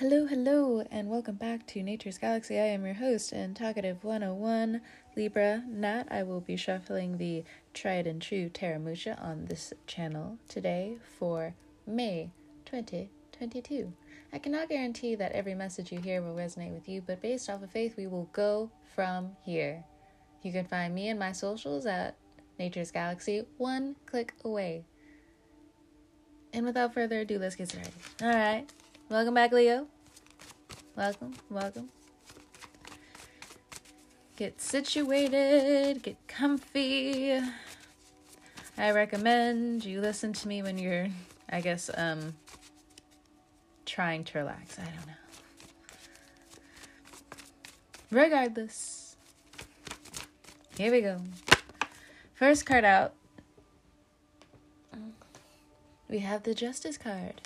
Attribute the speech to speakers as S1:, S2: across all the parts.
S1: Hello, hello, and welcome back to Nature's Galaxy. I am your host and Talkative 101 Libra Nat. I will be shuffling the tried and true Tarot Mucha on this channel today for May 2022. I cannot guarantee that every message you hear will resonate with you, but based off of faith, we will go from here. You can find me and my socials at Nature's Galaxy, one click away. And without further ado, let's get started. All right. Welcome back, Leo. Welcome, welcome. Get situated, get comfy. I recommend you listen to me when you're, I guess, um, trying to relax. I don't know. Regardless, here we go. First card out. We have the Justice card.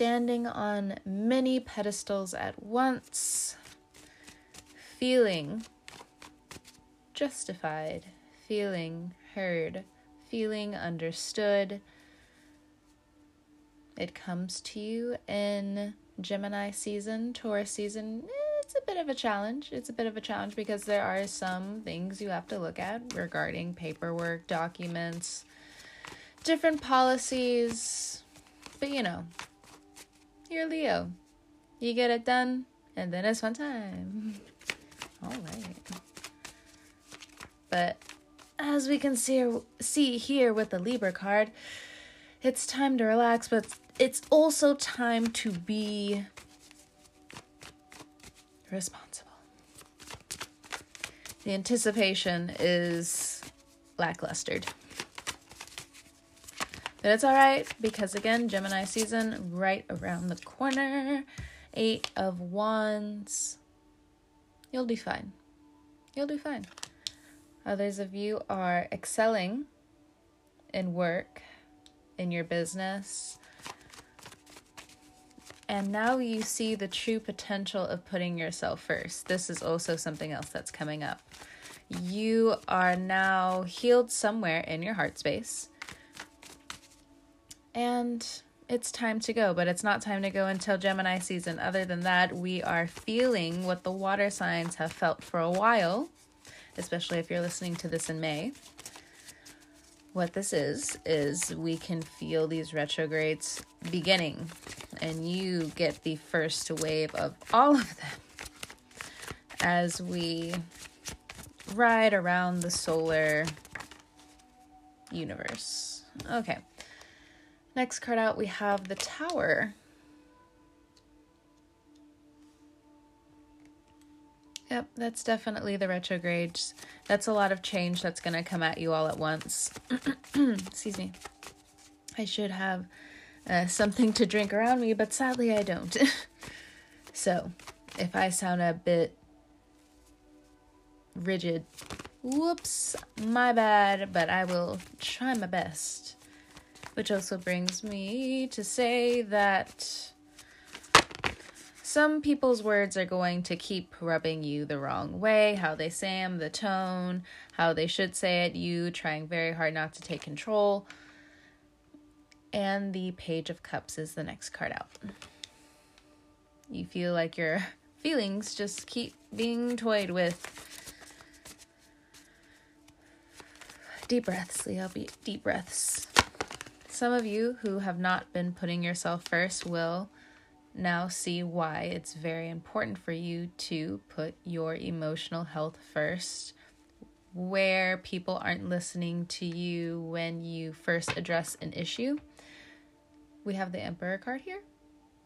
S1: Standing on many pedestals at once, feeling justified, feeling heard, feeling understood. It comes to you in Gemini season, Taurus season. It's a bit of a challenge. It's a bit of a challenge because there are some things you have to look at regarding paperwork, documents, different policies. But you know, you're Leo. You get it done, and then it's fun time. All right. But as we can see, see here with the Libra card, it's time to relax, but it's also time to be responsible. The anticipation is lacklustered. But it's all right because, again, Gemini season right around the corner. Eight of Wands. You'll do fine. You'll do fine. Others of you are excelling in work, in your business. And now you see the true potential of putting yourself first. This is also something else that's coming up. You are now healed somewhere in your heart space and it's time to go, but it's not time to go until Gemini season. Other than that, we are feeling what the water signs have felt for a while, especially if you're listening to this in May. What this is, is we can feel these retrogrades beginning, and you get the first wave of all of them as we ride around the solar universe. Okay. Next card out, we have the Tower. Yep, that's definitely the retrogrades. That's a lot of change that's going to come at you all at once. Excuse me. I should have uh, something to drink around me, but sadly I don't. so, if I sound a bit rigid, whoops, my bad, but I will try my best. Which also brings me to say that some people's words are going to keep rubbing you the wrong way, how they say them, the tone, how they should say it, you trying very hard not to take control. And the Page of Cups is the next card out. You feel like your feelings just keep being toyed with. Deep breaths, Leo. Deep breaths. Some of you who have not been putting yourself first will now see why it's very important for you to put your emotional health first. Where people aren't listening to you when you first address an issue. We have the Emperor card here.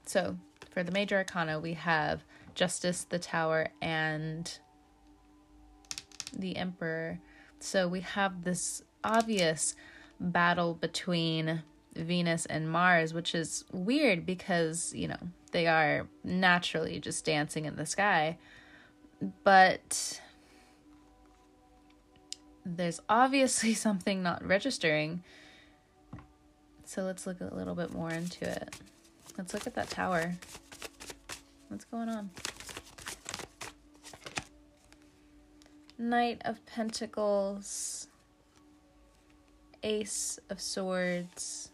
S1: So, for the major arcana, we have Justice, the Tower, and the Emperor. So, we have this obvious battle between Venus and Mars, which is weird because, you know, they are naturally just dancing in the sky. But there's obviously something not registering. So let's look a little bit more into it. Let's look at that tower. What's going on? Knight of Pentacles. Ace of Swords,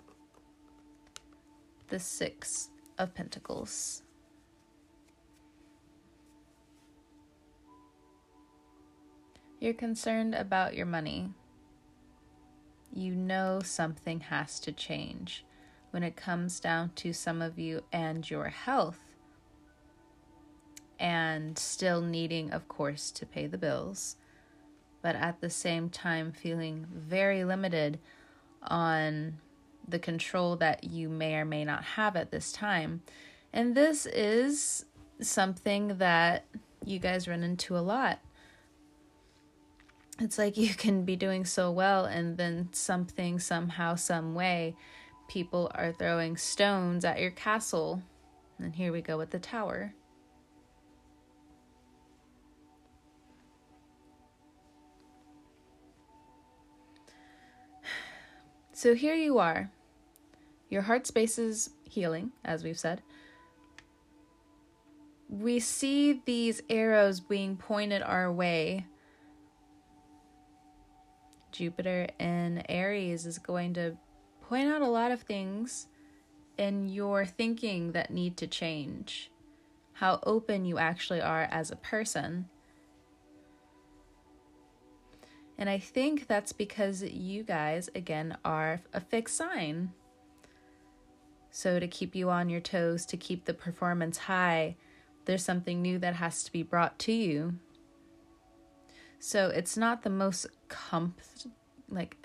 S1: the Six of Pentacles. You're concerned about your money. You know something has to change when it comes down to some of you and your health. And still needing, of course, to pay the bills, but at the same time feeling very limited on the control that you may or may not have at this time. And this is something that you guys run into a lot. It's like you can be doing so well, and then something, somehow, some way, people are throwing stones at your castle. And here we go with the tower. So here you are. Your heart space is healing, as we've said. We see these arrows being pointed our way. Jupiter in Aries is going to point out a lot of things in your thinking that need to change. How open you actually are as a person. And I think that's because you guys, again, are a fixed sign. So, to keep you on your toes, to keep the performance high, there's something new that has to be brought to you. So, it's not the most comf- like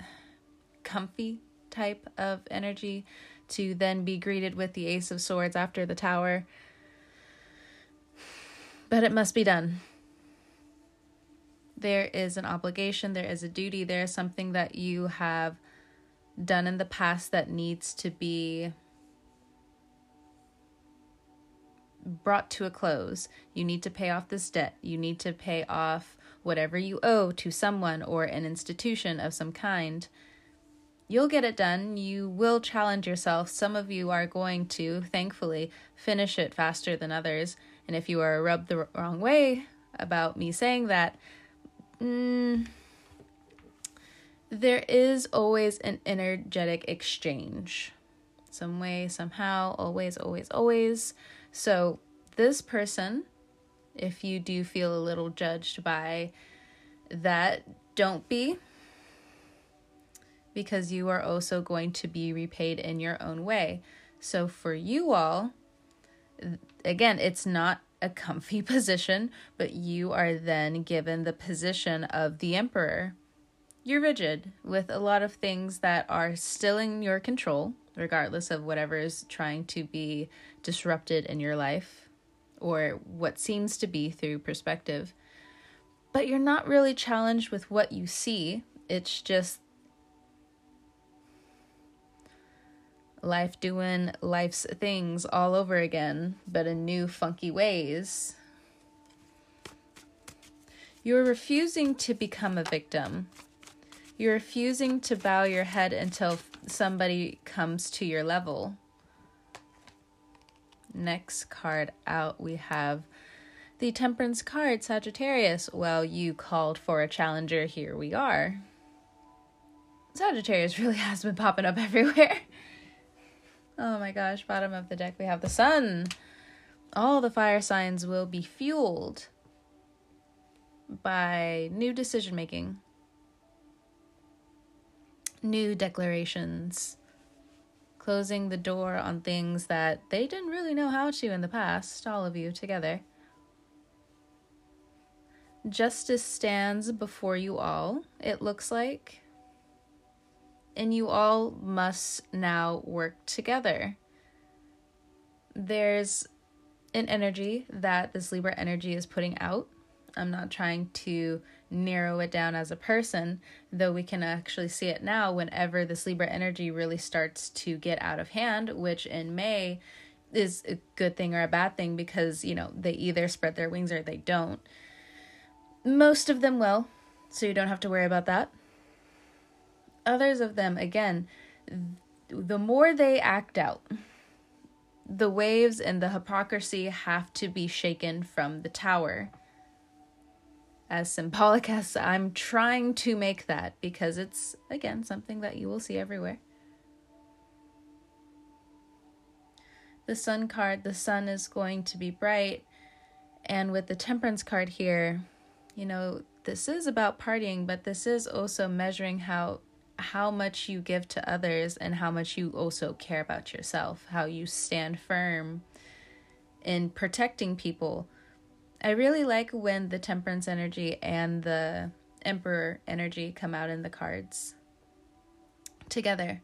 S1: comfy type of energy to then be greeted with the Ace of Swords after the Tower. But it must be done. There is an obligation, there is a duty, there is something that you have done in the past that needs to be brought to a close. You need to pay off this debt. You need to pay off whatever you owe to someone or an institution of some kind you'll get it done. You will challenge yourself. Some of you are going to, thankfully, finish it faster than others. And if you are rubbed the wrong way about me saying that, mm, there is always an energetic exchange. Some way, somehow, always, always, always. So, this person, if you do feel a little judged by that, don't be because you are also going to be repaid in your own way. So for you all, again, it's not a comfy position, but you are then given the position of the emperor. You're rigid with a lot of things that are still in your control, regardless of whatever is trying to be disrupted in your life or what seems to be through perspective. But you're not really challenged with what you see. It's just life doing life's things all over again, but in new funky ways. You're refusing to become a victim. You're refusing to bow your head until somebody comes to your level. Next card out, we have the Temperance card, Sagittarius. Well, you called for a challenger, here we are. Sagittarius really has been popping up everywhere. Oh my gosh, bottom of the deck we have the sun. All the fire signs will be fueled by new decision making, new declarations, closing the door on things that they didn't really know how to in the past, all of you together. Justice stands before you all, it looks like and you all must now work together. There's an energy that this Libra energy is putting out. I'm not trying to narrow it down as a person, though we can actually see it now whenever this Libra energy really starts to get out of hand, which in May is a good thing or a bad thing because, you know, they either spread their wings or they don't. Most of them will, so you don't have to worry about that others of them, again, the more they act out, the waves and the hypocrisy have to be shaken from the tower. As symbolic as I'm trying to make that because it's, again, something that you will see everywhere. the sun card, the sun is going to be bright. And with the temperance card here, you know, this is about partying, but this is also measuring how how much you give to others and how much you also care about yourself, how you stand firm in protecting people. I really like when the temperance energy and the emperor energy come out in the cards together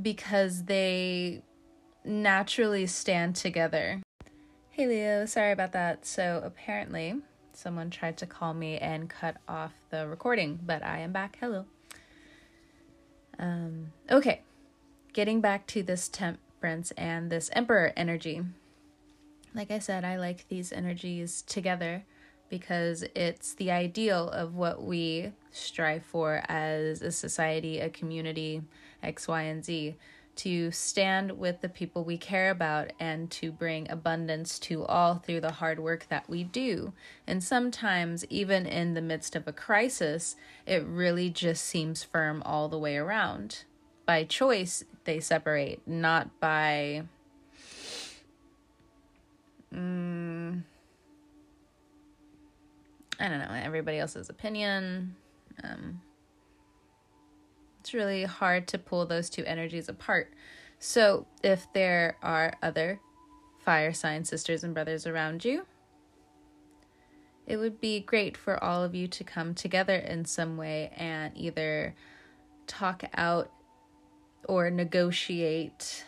S1: because they naturally stand together. Hey Leo, sorry about that. So apparently, someone tried to call me and cut off the recording, but I am back. Hello. Um, okay, getting back to this temperance and this emperor energy. Like I said, I like these energies together because it's the ideal of what we strive for as a society, a community, X, Y, and Z to stand with the people we care about and to bring abundance to all through the hard work that we do. And sometimes, even in the midst of a crisis, it really just seems firm all the way around. By choice, they separate, not by. Mm, I don't know, everybody else's opinion. Um, it's really hard to pull those two energies apart. So, if there are other fire sign sisters and brothers around you, it would be great for all of you to come together in some way and either talk out or negotiate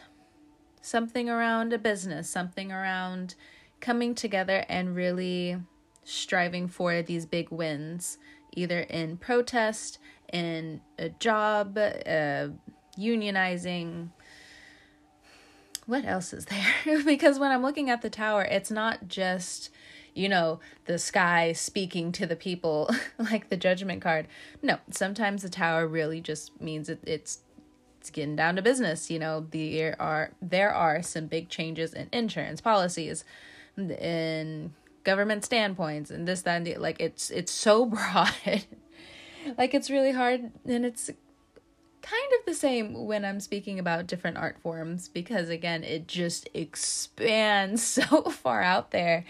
S1: something around a business, something around coming together and really striving for these big wins, either in protest in a job, uh, unionizing. What else is there? because when I'm looking at the tower, it's not just, you know, the sky speaking to the people like the judgment card. No, sometimes the tower really just means it, it's it's getting down to business. You know, there are there are some big changes in insurance policies, in government standpoints, and this that and the, like it's it's so broad like it's really hard and it's kind of the same when I'm speaking about different art forms because again it just expands so far out there.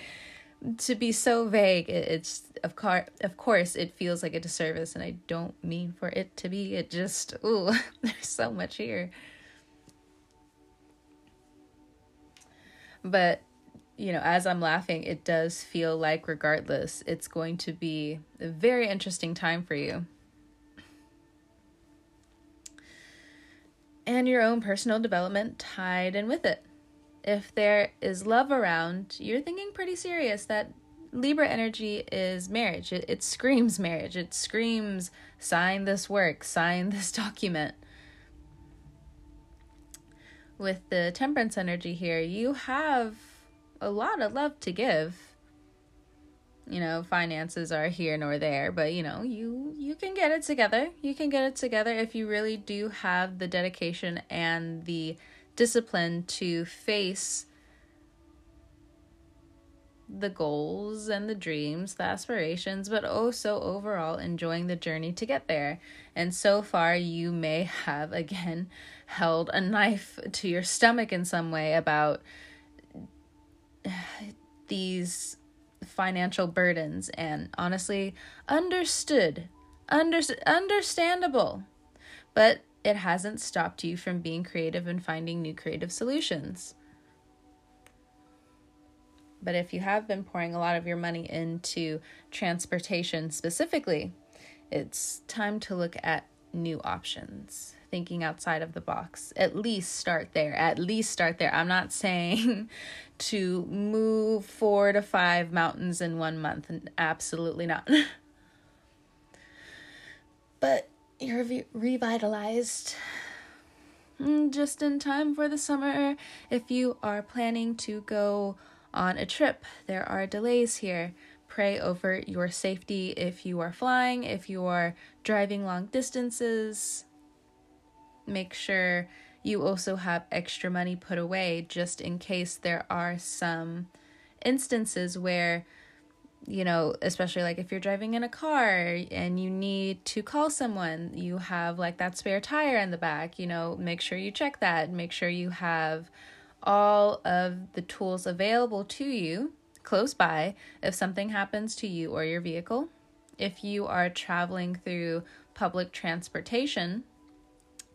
S1: To be so vague it's of course of course it feels like a disservice and I don't mean for it to be. It just ooh there's so much here. But you know, as I'm laughing, it does feel like, regardless, it's going to be a very interesting time for you. And your own personal development tied in with it. If there is love around, you're thinking pretty serious that Libra energy is marriage. It, it screams marriage. It screams sign this work, sign this document. With the temperance energy here, you have a lot of love to give. You know, finances are here nor there, but you know, you you can get it together. You can get it together if you really do have the dedication and the discipline to face the goals and the dreams, the aspirations, but also overall enjoying the journey to get there. And so far, you may have again held a knife to your stomach in some way about these financial burdens and honestly understood under, understandable. But it hasn't stopped you from being creative and finding new creative solutions. But if you have been pouring a lot of your money into transportation specifically it's time to look at new options thinking outside of the box. At least start there. At least start there. I'm not saying to move four to five mountains in one month. Absolutely not. but you're re- revitalized mm, just in time for the summer. If you are planning to go on a trip, there are delays here. Pray over your safety if you are flying, if you are driving long distances make sure you also have extra money put away just in case there are some instances where you know, especially like if you're driving in a car and you need to call someone, you have like that spare tire in the back, you know, make sure you check that. Make sure you have all of the tools available to you close by if something happens to you or your vehicle. If you are traveling through public transportation,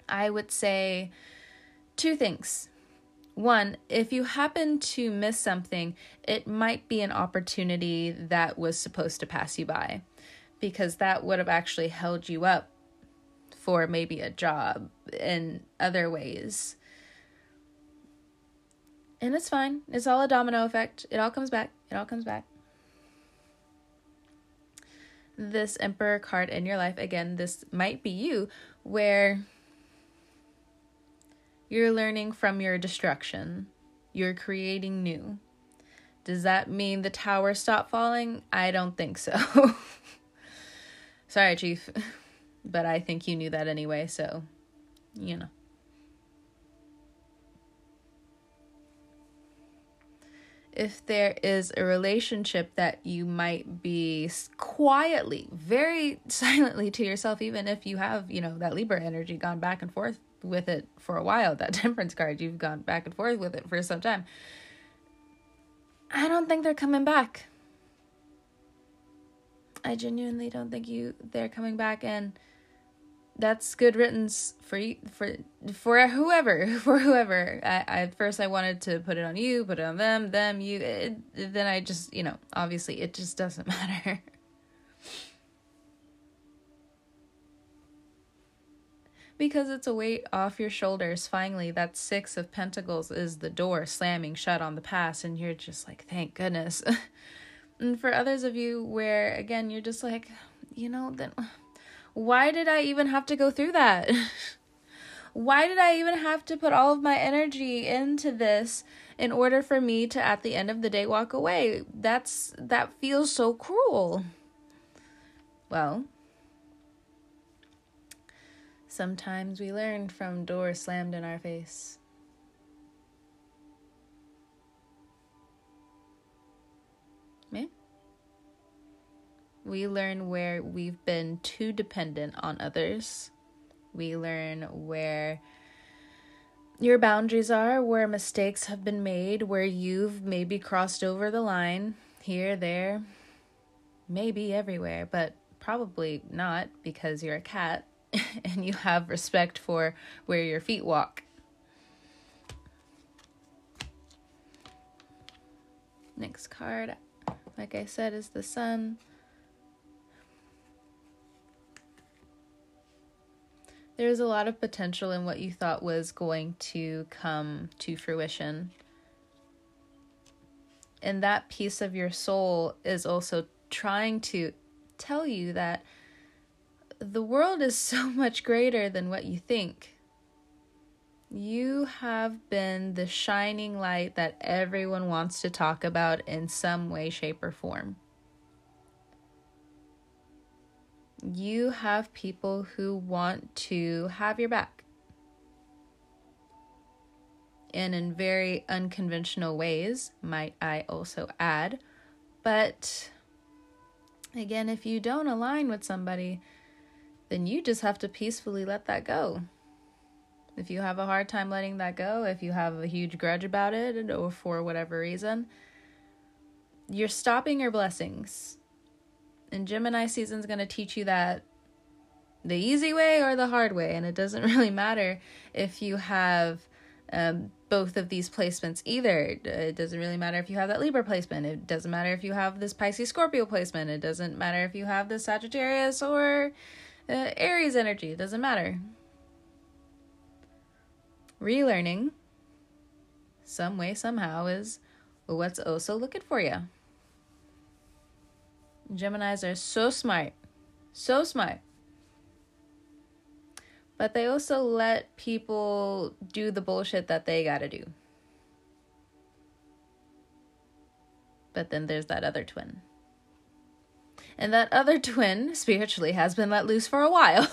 S1: I would say two things. One, if you happen to miss something, it might be an opportunity that was supposed to pass you by because that would have actually held you up for maybe a job in other ways. And it's fine. It's all a domino effect. It all comes back. It all comes back. This Emperor card in your life, again, this might be you, where you're learning from your destruction. You're creating new. Does that mean the tower stopped falling? I don't think so. Sorry, Chief. But I think you knew that anyway, so, you know. if there is a relationship that you might be quietly, very silently to yourself, even if you have, you know, that Libra energy gone back and forth with it for a while, that temperance card, you've gone back and forth with it for some time. I don't think they're coming back. I genuinely don't think you they're coming back and that's good riddance for you for for whoever for whoever I, at first i wanted to put it on you put it on them them you it, then i just you know obviously it just doesn't matter because it's a weight off your shoulders finally that six of pentacles is the door slamming shut on the past and you're just like thank goodness and for others of you where again you're just like you know then why did I even have to go through that? Why did I even have to put all of my energy into this in order for me to at the end of the day walk away? That's that feels so cruel. Well, sometimes we learn from doors slammed in our face. We learn where we've been too dependent on others. We learn where your boundaries are, where mistakes have been made, where you've maybe crossed over the line here, there, maybe everywhere, but probably not because you're a cat and you have respect for where your feet walk. Next card, like I said, is the sun. there's a lot of potential in what you thought was going to come to fruition. And that piece of your soul is also trying to tell you that the world is so much greater than what you think. You have been the shining light that everyone wants to talk about in some way, shape, or form. you have people who want to have your back. And in very unconventional ways, might I also add. But again, if you don't align with somebody, then you just have to peacefully let that go. If you have a hard time letting that go, if you have a huge grudge about it, or for whatever reason, you're stopping your blessings and Gemini season is going to teach you that the easy way or the hard way. And it doesn't really matter if you have um, both of these placements either. It doesn't really matter if you have that Libra placement. It doesn't matter if you have this Pisces Scorpio placement. It doesn't matter if you have this Sagittarius or uh, Aries energy. Doesn't matter. Relearning, some way, somehow, is what's also looking for you. Geminis are so smart. So smart. But they also let people do the bullshit that they gotta do. But then there's that other twin. And that other twin, spiritually, has been let loose for a while.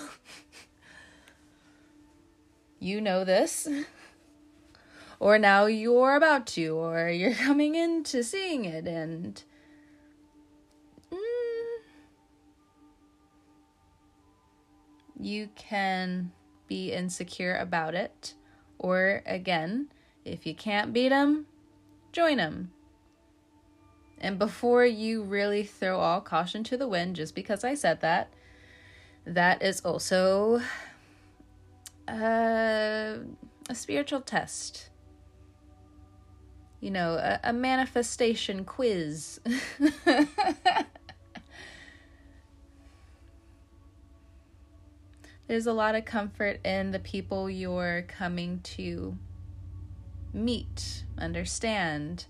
S1: you know this. or now you're about to, or you're coming into seeing it, and mm, you can be insecure about it, or again, If you can't beat them, join them. And before you really throw all caution to the wind, just because I said that, that is also uh, a spiritual test. You know, a, a manifestation quiz. There's a lot of comfort in the people you're coming to meet, understand,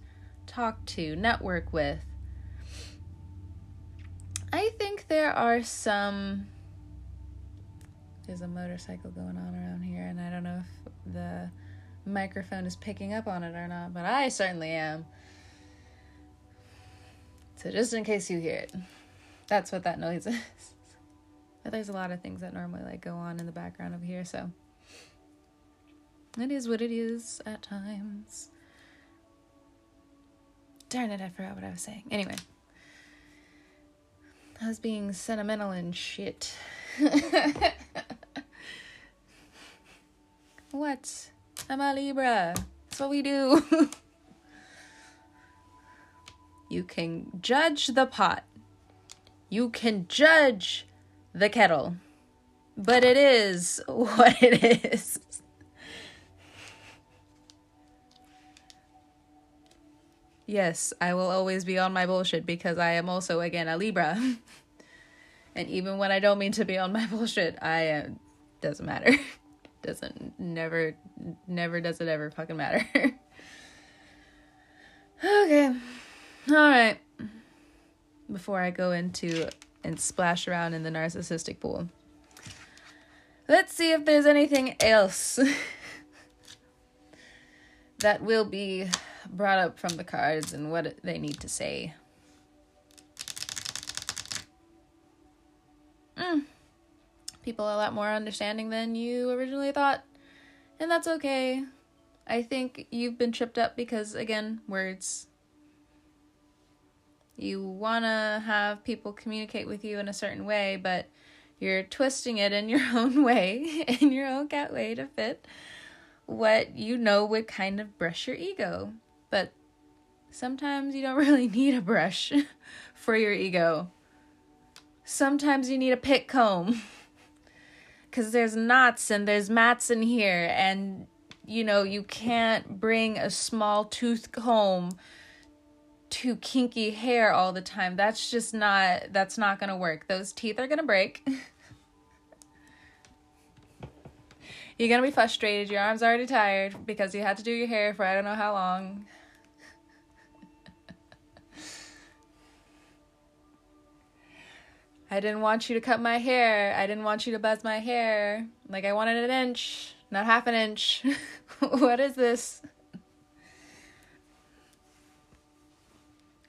S1: talk to, network with. I think there are some. There's a motorcycle going on around here, and I don't know if the microphone is picking up on it or not, but I certainly am. So, just in case you hear it, that's what that noise is. But there's a lot of things that normally like go on in the background of here, so it is what it is at times. Darn it, I forgot what I was saying. Anyway, I was being sentimental and shit. what? I'm a Libra. That's what we do. you can judge the pot. You can judge the kettle. But it is what it is. Yes, I will always be on my bullshit because I am also, again, a Libra. and even when I don't mean to be on my bullshit, I uh, doesn't matter. doesn't never never does it ever fucking matter. okay. All right. Before I go into and splash around in the narcissistic pool. Let's see if there's anything else that will be brought up from the cards and what they need to say. Mm. People a lot more understanding than you originally thought, and that's okay. I think you've been tripped up because, again, words you want to have people communicate with you in a certain way, but you're twisting it in your own way, in your own cat way to fit what you know would kind of brush your ego. But sometimes you don't really need a brush for your ego. Sometimes you need a pick comb. Because there's knots and there's mats in here, and you know, you can't bring a small tooth comb to kinky hair all the time. That's just not that's not going to work. Those teeth are going to break. You're going to be frustrated. Your arms already tired because you had to do your hair for I don't know how long. I didn't want you to cut my hair. I didn't want you to buzz my hair. Like I wanted an inch, not half an inch. what is this?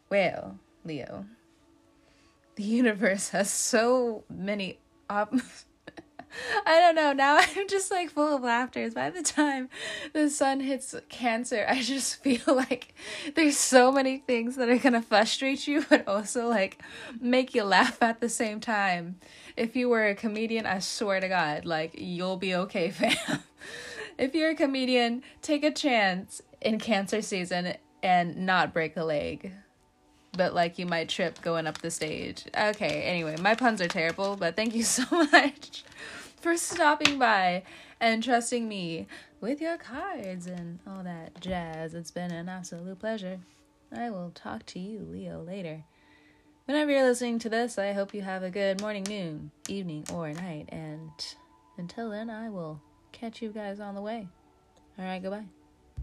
S1: Well, Leo, the universe has so many op- I don't know. Now I'm just like full of laughter. By the time the sun hits Cancer, I just feel like there's so many things that are going to frustrate you, but also like make you laugh at the same time. If you were a comedian, I swear to God, like you'll be okay, fam. if you're a comedian, take a chance in Cancer season and not break a leg but like you might trip going up the stage. Okay, anyway, my puns are terrible, but thank you so much for stopping by and trusting me with your cards and all that jazz. It's been an absolute pleasure. I will talk to you, Leo, later. Whenever you're listening to this, I hope you have a good morning, noon, evening, or night. And until then, I will catch you guys on the way. All right, goodbye.